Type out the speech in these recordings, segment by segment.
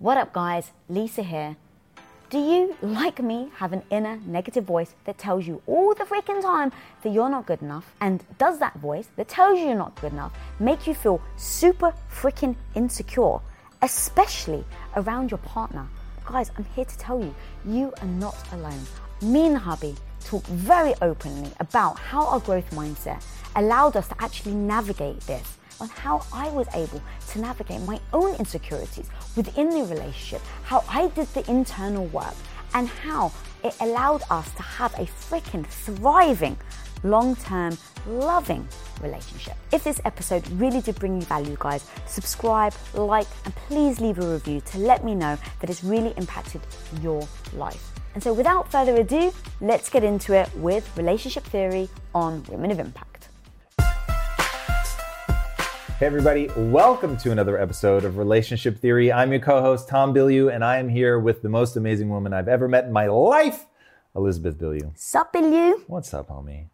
What up, guys? Lisa here. Do you, like me, have an inner negative voice that tells you all the freaking time that you're not good enough? And does that voice that tells you you're not good enough make you feel super freaking insecure, especially around your partner? Guys, I'm here to tell you, you are not alone. Me and hubby talk very openly about how our growth mindset allowed us to actually navigate this on how I was able to navigate my own insecurities within the relationship, how I did the internal work, and how it allowed us to have a freaking thriving, long term, loving relationship. If this episode really did bring you value, guys, subscribe, like, and please leave a review to let me know that it's really impacted your life. And so, without further ado, let's get into it with relationship theory on Women of Impact. Hey, everybody, welcome to another episode of Relationship Theory. I'm your co host, Tom Bilyeu, and I am here with the most amazing woman I've ever met in my life, Elizabeth Bilyeu. Sup, Bilyeu? What's up, homie?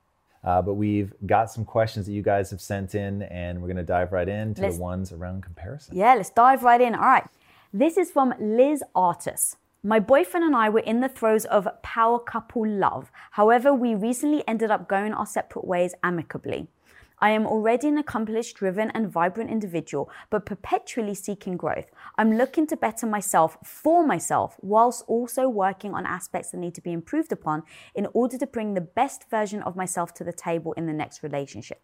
Uh, but we've got some questions that you guys have sent in, and we're going to dive right into Let's- the ones around comparison. Yeah, let's dive right in. All right. This is from Liz Artis. My boyfriend and I were in the throes of power couple love. However, we recently ended up going our separate ways amicably. I am already an accomplished, driven, and vibrant individual, but perpetually seeking growth. I'm looking to better myself for myself, whilst also working on aspects that need to be improved upon in order to bring the best version of myself to the table in the next relationship.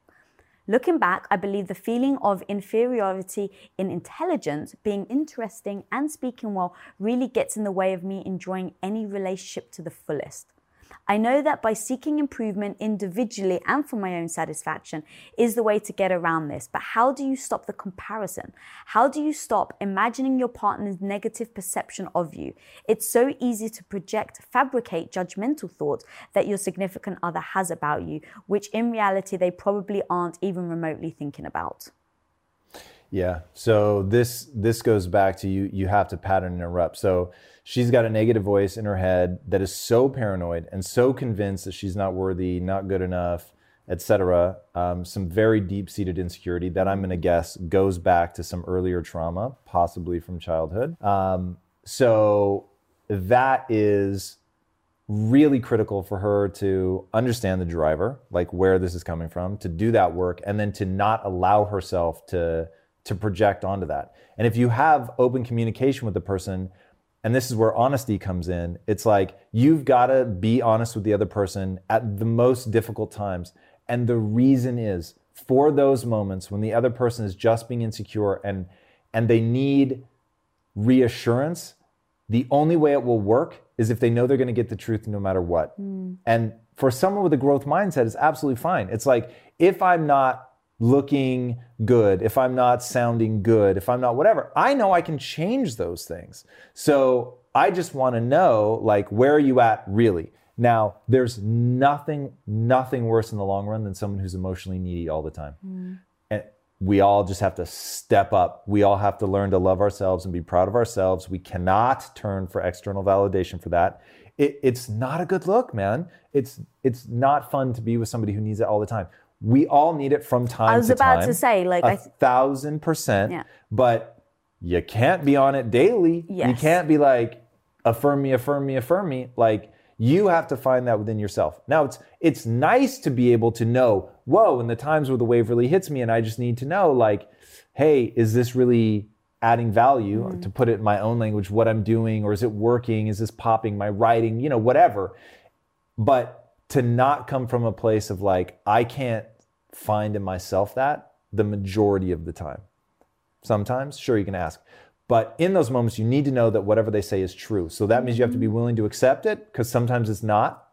Looking back, I believe the feeling of inferiority in intelligence, being interesting, and speaking well really gets in the way of me enjoying any relationship to the fullest. I know that by seeking improvement individually and for my own satisfaction is the way to get around this. But how do you stop the comparison? How do you stop imagining your partner's negative perception of you? It's so easy to project, fabricate judgmental thoughts that your significant other has about you, which in reality they probably aren't even remotely thinking about. Yeah. So this this goes back to you. You have to pattern interrupt. So she's got a negative voice in her head that is so paranoid and so convinced that she's not worthy, not good enough, etc. Um, some very deep seated insecurity that I'm going to guess goes back to some earlier trauma, possibly from childhood. Um, so that is really critical for her to understand the driver, like where this is coming from, to do that work, and then to not allow herself to to project onto that. And if you have open communication with the person, and this is where honesty comes in, it's like you've got to be honest with the other person at the most difficult times. And the reason is for those moments when the other person is just being insecure and and they need reassurance, the only way it will work is if they know they're going to get the truth no matter what. Hmm. And for someone with a growth mindset, it's absolutely fine. It's like if I'm not looking good, if I'm not sounding good, if I'm not whatever, I know I can change those things. So I just want to know like where are you at really? Now, there's nothing nothing worse in the long run than someone who's emotionally needy all the time. Mm. And we all just have to step up. We all have to learn to love ourselves and be proud of ourselves. We cannot turn for external validation for that. It, it's not a good look, man. It's it's not fun to be with somebody who needs it all the time. We all need it from time I was to about time. to say, like, a I- thousand percent. Yeah. But you can't be on it daily. You can't be like affirm me, affirm me, affirm me. Like you have to find that within yourself. Now it's it's nice to be able to know, whoa, in the times where the wave really hits me and I just need to know, like, hey, is this really adding value? Mm-hmm. To put it in my own language, what I'm doing, or is it working? Is this popping? My writing, you know, whatever. But to not come from a place of like, I can't find in myself that the majority of the time. Sometimes, sure, you can ask. But in those moments, you need to know that whatever they say is true. So that means you have to be mm-hmm. willing to accept it because sometimes it's not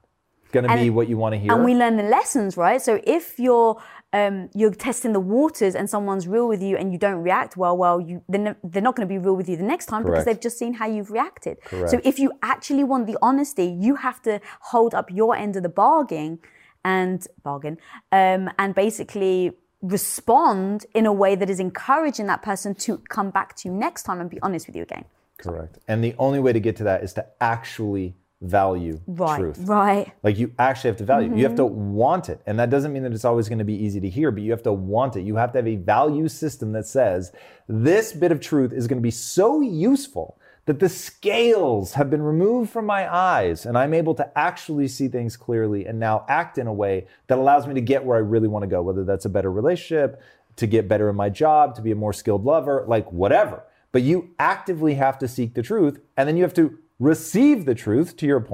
going to be what you want to hear. And we learn the lessons, right? So if you're um, you're testing the waters and someone's real with you and you don't react well, well, you they're, they're not going to be real with you the next time because they've just seen how you've reacted. So if you actually want the honesty, you have to hold up your end of the bargain and bargain um, and basically respond in a way that is encouraging that person to come back to you next time and be honest with you again. Correct. And the only way to get to that is to actually value Right, truth. right. Like you actually have to value. it. You have to Mm-hmm. want it. And that doesn't mean that it's always going to be easy to hear, but you have to want it. You have to have a value system that says this bit of truth is going to be so useful that the scales have been removed from my eyes and I'm able to actually see things clearly and now act in a way that allows me to get where I really want to go, whether that's a better relationship, to get better in my job, to be a more skilled lover, like whatever. But you actively have to seek the truth and then you have to receive the truth to your.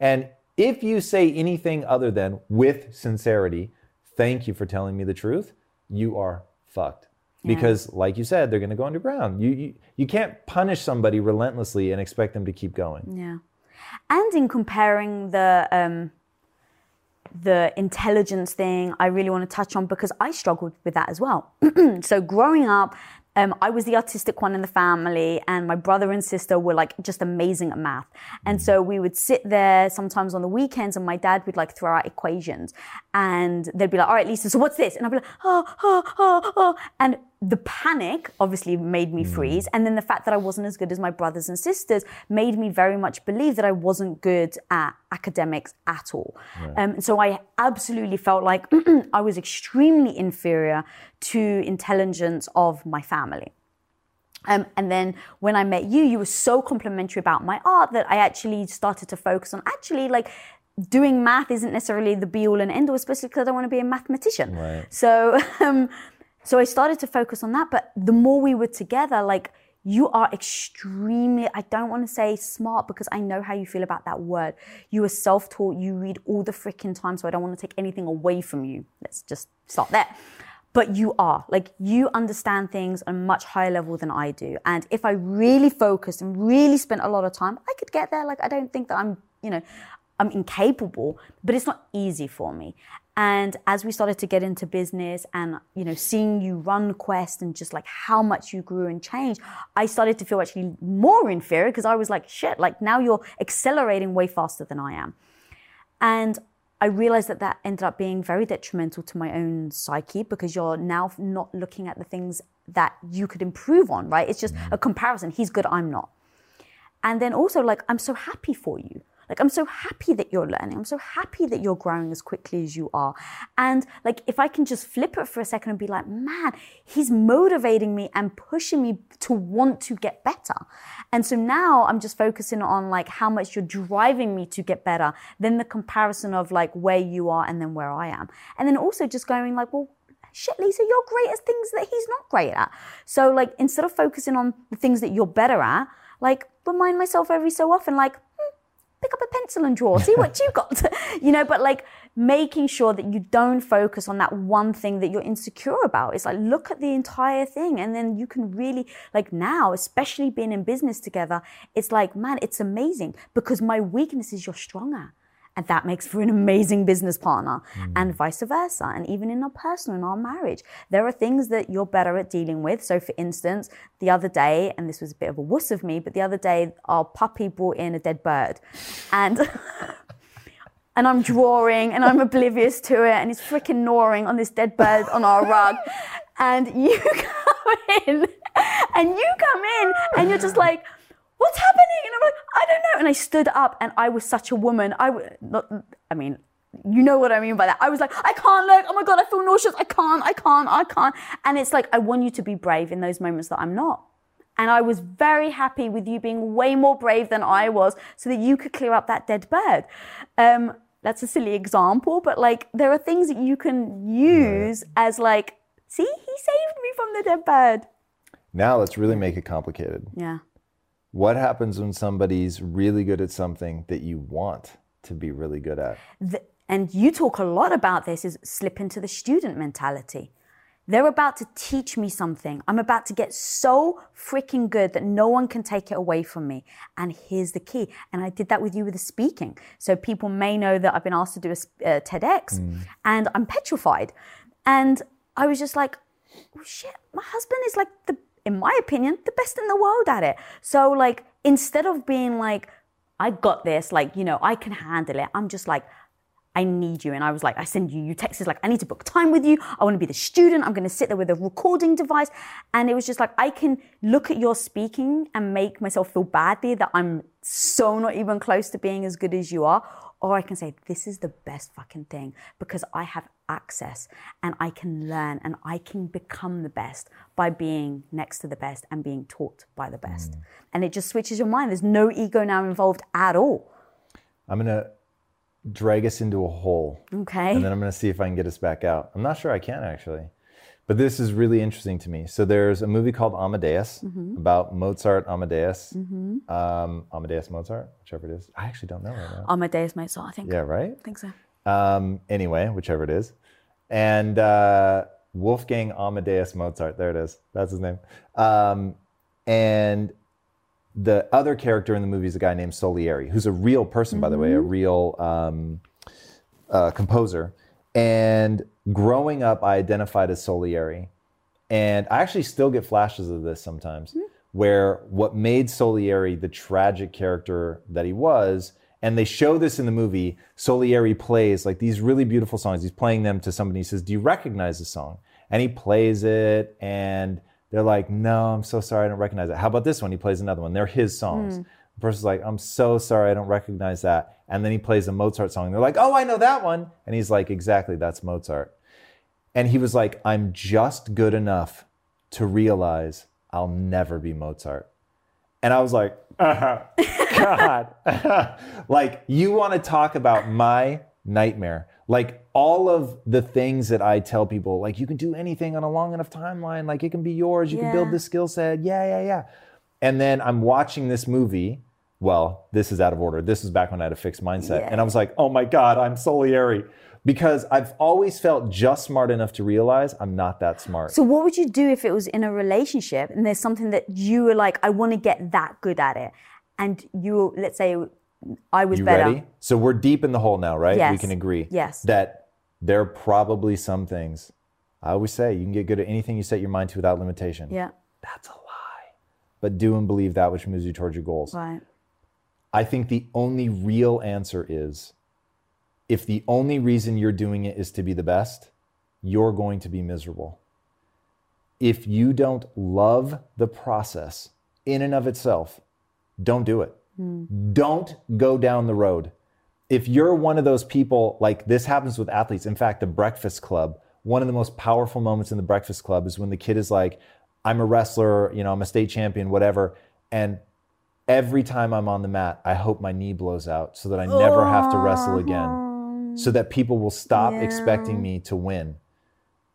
And if you say anything other than with sincerity, thank you for telling me the truth, you are fucked. Because, like you said, they're going to go underground. You, you you can't punish somebody relentlessly and expect them to keep going. Yeah. And in comparing the um, the intelligence thing, I really want to touch on because I struggled with that as well. so growing up, um, I was the artistic one in the family, and my brother and sister were like just amazing at math. And so we would sit there sometimes on the weekends, and my dad would like throw out equations, and they'd be like, "All right, Lisa, so what's this?" And I'd be like, "Oh, oh, oh, oh," and the panic obviously made me freeze. And then the fact that I wasn't as good as my brothers and sisters made me very much believe that I wasn't good at academics at all. Um, and so I absolutely felt like I was extremely inferior to intelligence of my family. Um, and then when I met you, you were so complimentary about my art that I actually started to focus on actually like doing math isn't necessarily the be all and end all, especially because I don't want to be a mathematician. Right. So, um, so I started to focus on that. But the more we were together, like you are extremely, I don't want to say smart because I know how you feel about that word. You are self taught, you read all the freaking time. So I don't want to take anything away from you. Let's just start there. But you are, like, you understand things on a much higher level than I do. And if I really focused and really spent a lot of time, I could get there. Like, I don't think that I'm, you know, I'm incapable, but it's not easy for me. And as we started to get into business and, you know, seeing you run Quest and just like how much you grew and changed, I started to feel actually more inferior because I was like, shit, like now you're accelerating way faster than I am. And I realized that that ended up being very detrimental to my own psyche because you're now not looking at the things that you could improve on, right? It's just mm-hmm. a comparison. He's good, I'm not. And then also, like, I'm so happy for you. Like, I'm so happy that you're learning. I'm so happy that you're growing as quickly as you are. And, like, if I can just flip it for a second and be like, man, he's motivating me and pushing me to want to get better. And so now I'm just focusing on, like, how much you're driving me to get better, then the comparison of, like, where you are and then where I am. And then also just going, like, well, shit, Lisa, you're great at things that he's not great at. So, like, instead of focusing on the things that you're better at, like, remind myself every so often, like, pick up a pencil and draw, see what you got, you know, but like making sure that you don't focus on that one thing that you're insecure about. It's like, look at the entire thing. And then you can really, like, now, especially being in business together, it's like, man, it's amazing because my weakness is you're stronger. And that makes for an amazing business partner, hmm. and vice versa. And even in our personal, in our marriage, there are things that you're better at dealing with. So, for instance, the other day, and this was a bit of a wuss of me, but the other day, our puppy brought in a dead bird. And and I'm drawing and I'm oblivious to it and it's freaking gnawing on this dead bird on our rug. And you come in and you come in and you're just like, what's happening? And I'm like, I don't know. And I stood up and I was such a woman. I w- not, I mean, you know what I mean by that. I was like, I can't look. Oh my God, I feel nauseous. I can't, I can't, I can't. And it's like, I want you to be brave in those moments that I'm not. And I was very happy with you being way more brave than I was so that you could clear up that dead bird. Um, that's a silly example, but like there are things that you can use as like, see, he saved me from the dead bird. Now let's really make it complicated. Yeah. What happens when somebody's really good at something that you want to be really good at? The, and you talk a lot about this is slip into the student mentality. They're about to teach me something. I'm about to get so freaking good that no one can take it away from me. And here's the key. And I did that with you with the speaking. So people may know that I've been asked to do a, uh, TEDx and I'm petrified. And I was just like, oh, shit, my husband is like the, in my opinion, the best in the world at it. So like, instead of being like, I got this, like, you know, I can handle it, I'm just like, I need you. And I was like, I send you, you texts like, I need to book time with you. I want to be the student. I'm going to sit there with a recording device. And it was just like, I can look at your speaking and make myself feel badly that I'm so not even close to being as good as you are. Or I can say, this is the best fucking thing because I have access and I can learn and I can become the best by being next to the best and being taught by the best. Mm. And it just switches your mind. There's no ego now involved at all. I'm gonna drag us into a hole. Okay. And then I'm gonna see if I can get us back out. I'm not sure I can actually. But this is really interesting to me. So there's a movie called Amadeus Mm-hmm. about Mozart, Amadeus, um, Amadeus Mozart, whichever it is. I actually don't know right now. Amadeus Mozart, I think. Yeah, right. I think so. Um, anyway, whichever it is. And uh, Wolfgang Amadeus Mozart, there it is. That's his name. Um, and the other character in the movie is a guy named Salieri, who's a real person, by the way, a real um, uh, composer. And growing up, I identified as Salieri. And I actually still get flashes of this sometimes, hmm. where what made Salieri the tragic character that he was, and they show this in the movie, Salieri plays like these really beautiful songs. He's playing them to somebody. He says, Do you recognize the song? And he plays it, and they're like, No, I'm so sorry, I don't recognize it. How about this one? He plays another one. They're his songs. Hmm. The person's like, I'm so sorry, I don't recognize that. And then he plays a Mozart song. They're like, Oh, I know that one. And he's like, Exactly, that's Mozart. And he was like, I'm just good enough to realize I'll never be Mozart. And I was like, uh-huh, God. like, you want to talk about my nightmare. Like, all of the things that I tell people, like, you can do anything on a long enough timeline. Like, it can be yours. You can build the skill set. Yeah, yeah, yeah. And then I'm watching this movie. Well, this is out of order. This is back when I had a fixed mindset. Yeah. And I was like, oh my God, I'm Salieri. Because I've always felt just smart enough to realize I'm not that smart. So, what would you do if it was in a relationship and there's something that you were like, I want to get that good at it? And you, let's say I was You better. ready? So we're deep in the hole now, right? We can agree. Yes. That there are probably some things. I always say you can get good at anything you set your mind to without limitation. Yeah, That's a lie. But do and believe that which moves you towards your goals. right. I think the only real answer is if the only reason you're doing it is to be the best, you're going to be miserable. If you don't love the process in and of itself, don't do it. Hmm. Don't go down the road. If you're one of those people, like this happens with athletes, in fact, the Breakfast Club, one of the most powerful moments in the Breakfast Club is when the kid is like, I'm a wrestler, you know, I'm a state champion, whatever. And every time I'm on the mat, I hope my knee blows out so that I never have to wrestle again, so that people will stop expecting me to win.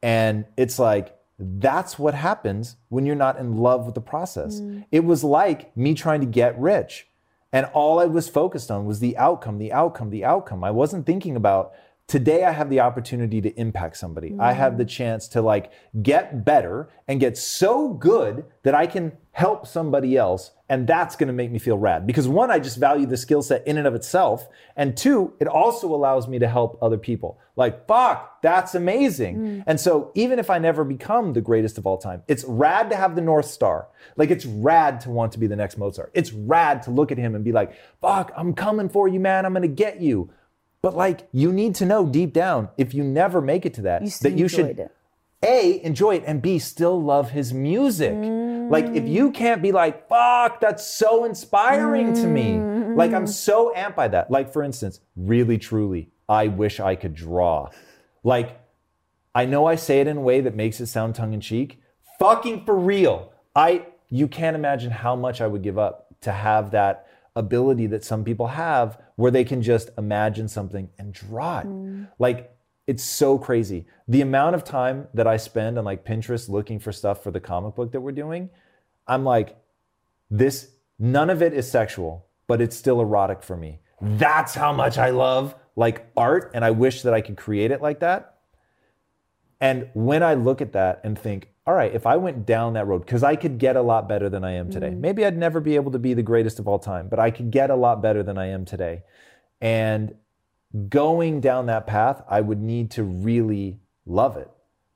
And it's like, that's what happens when you're not in love with the process. Mm. It was like me trying to get rich. And all I was focused on was the outcome, the outcome, the outcome. I wasn't thinking about today I have the opportunity to impact somebody. I have the mm. chance to like get better and get so good that I can help somebody else. And that's going to make me feel rad. Because one, I just value the skill set in and of itself. And two, it also allows me to help other people. Like, fuck, that's amazing. Mm. And so even if I never become the greatest of all time, it's rad to have the North Star. Like, it's rad to want to be the next Mozart. It's rad to look at him and be like, fuck, I'm coming for you, man. I'm going to get you. But like, you need to know deep down, if you never make it to that, You that you should it. a, enjoy it, and B, still love his music. Mm. Like, if you can't be like, fuck, that's so inspiring to me. Mm. Like, I'm so amped by that. Like, for instance, really, truly, I wish I could draw. Like, I know I say it in a way that makes it sound tongue in cheek. Fucking for real. I, you can't imagine how much I would give up to have that ability that some people have where they can just imagine something and draw it. Mm. Like, it's so crazy. The amount of time that I spend on like Pinterest looking for stuff for the comic book that we're doing, I'm like, this, none of it is sexual, but it's still erotic for me. That's how much I love like art, and I wish that I could create it like that. And when I look at that and think, all right, if I went down that road, because I could get a lot better than I am today. Mm. Maybe I'd never be able to be the greatest of all time, but I could get a lot better than I am today. And going down that path, I would need to really love it.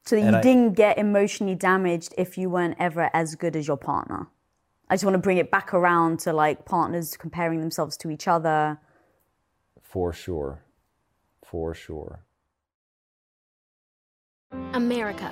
So that you I- didn't get emotionally damaged if you weren't ever as good as your partner. I just want to bring it back around to like partners comparing themselves to each other. For sure. For sure. America.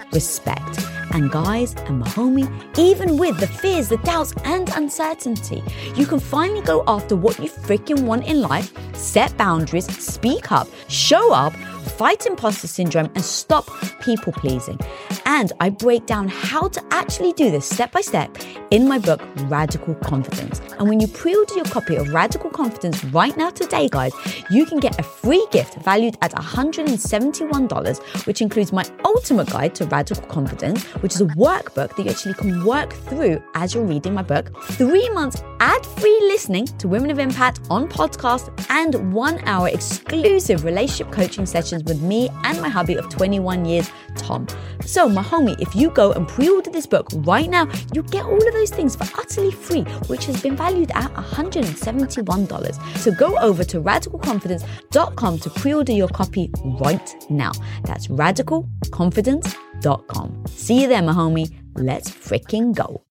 respect. And guys and my homie, even with the fears, the doubts, and uncertainty, you can finally go after what you freaking want in life, set boundaries, speak up, show up, fight imposter syndrome, and stop people pleasing. And I break down how to actually do this step by step in my book, Radical Confidence. And when you pre order your copy of Radical Confidence right now today, guys, you can get a free gift valued at $171, which includes my ultimate guide to radical confidence, which is a workbook that you actually can work through as you're reading my book, three months ad free listening to Women of Impact on podcast, and one hour exclusive relationship coaching sessions with me and my hubby of 21 years, Tom. So, my homie, if you go and pre order this book right now, you get all of those things for utterly free, which has been valued at $171. So, go over to radicalconfidence.com to pre order your copy right now. That's radicalconfidence.com. See you there, my homie. Let's freaking go.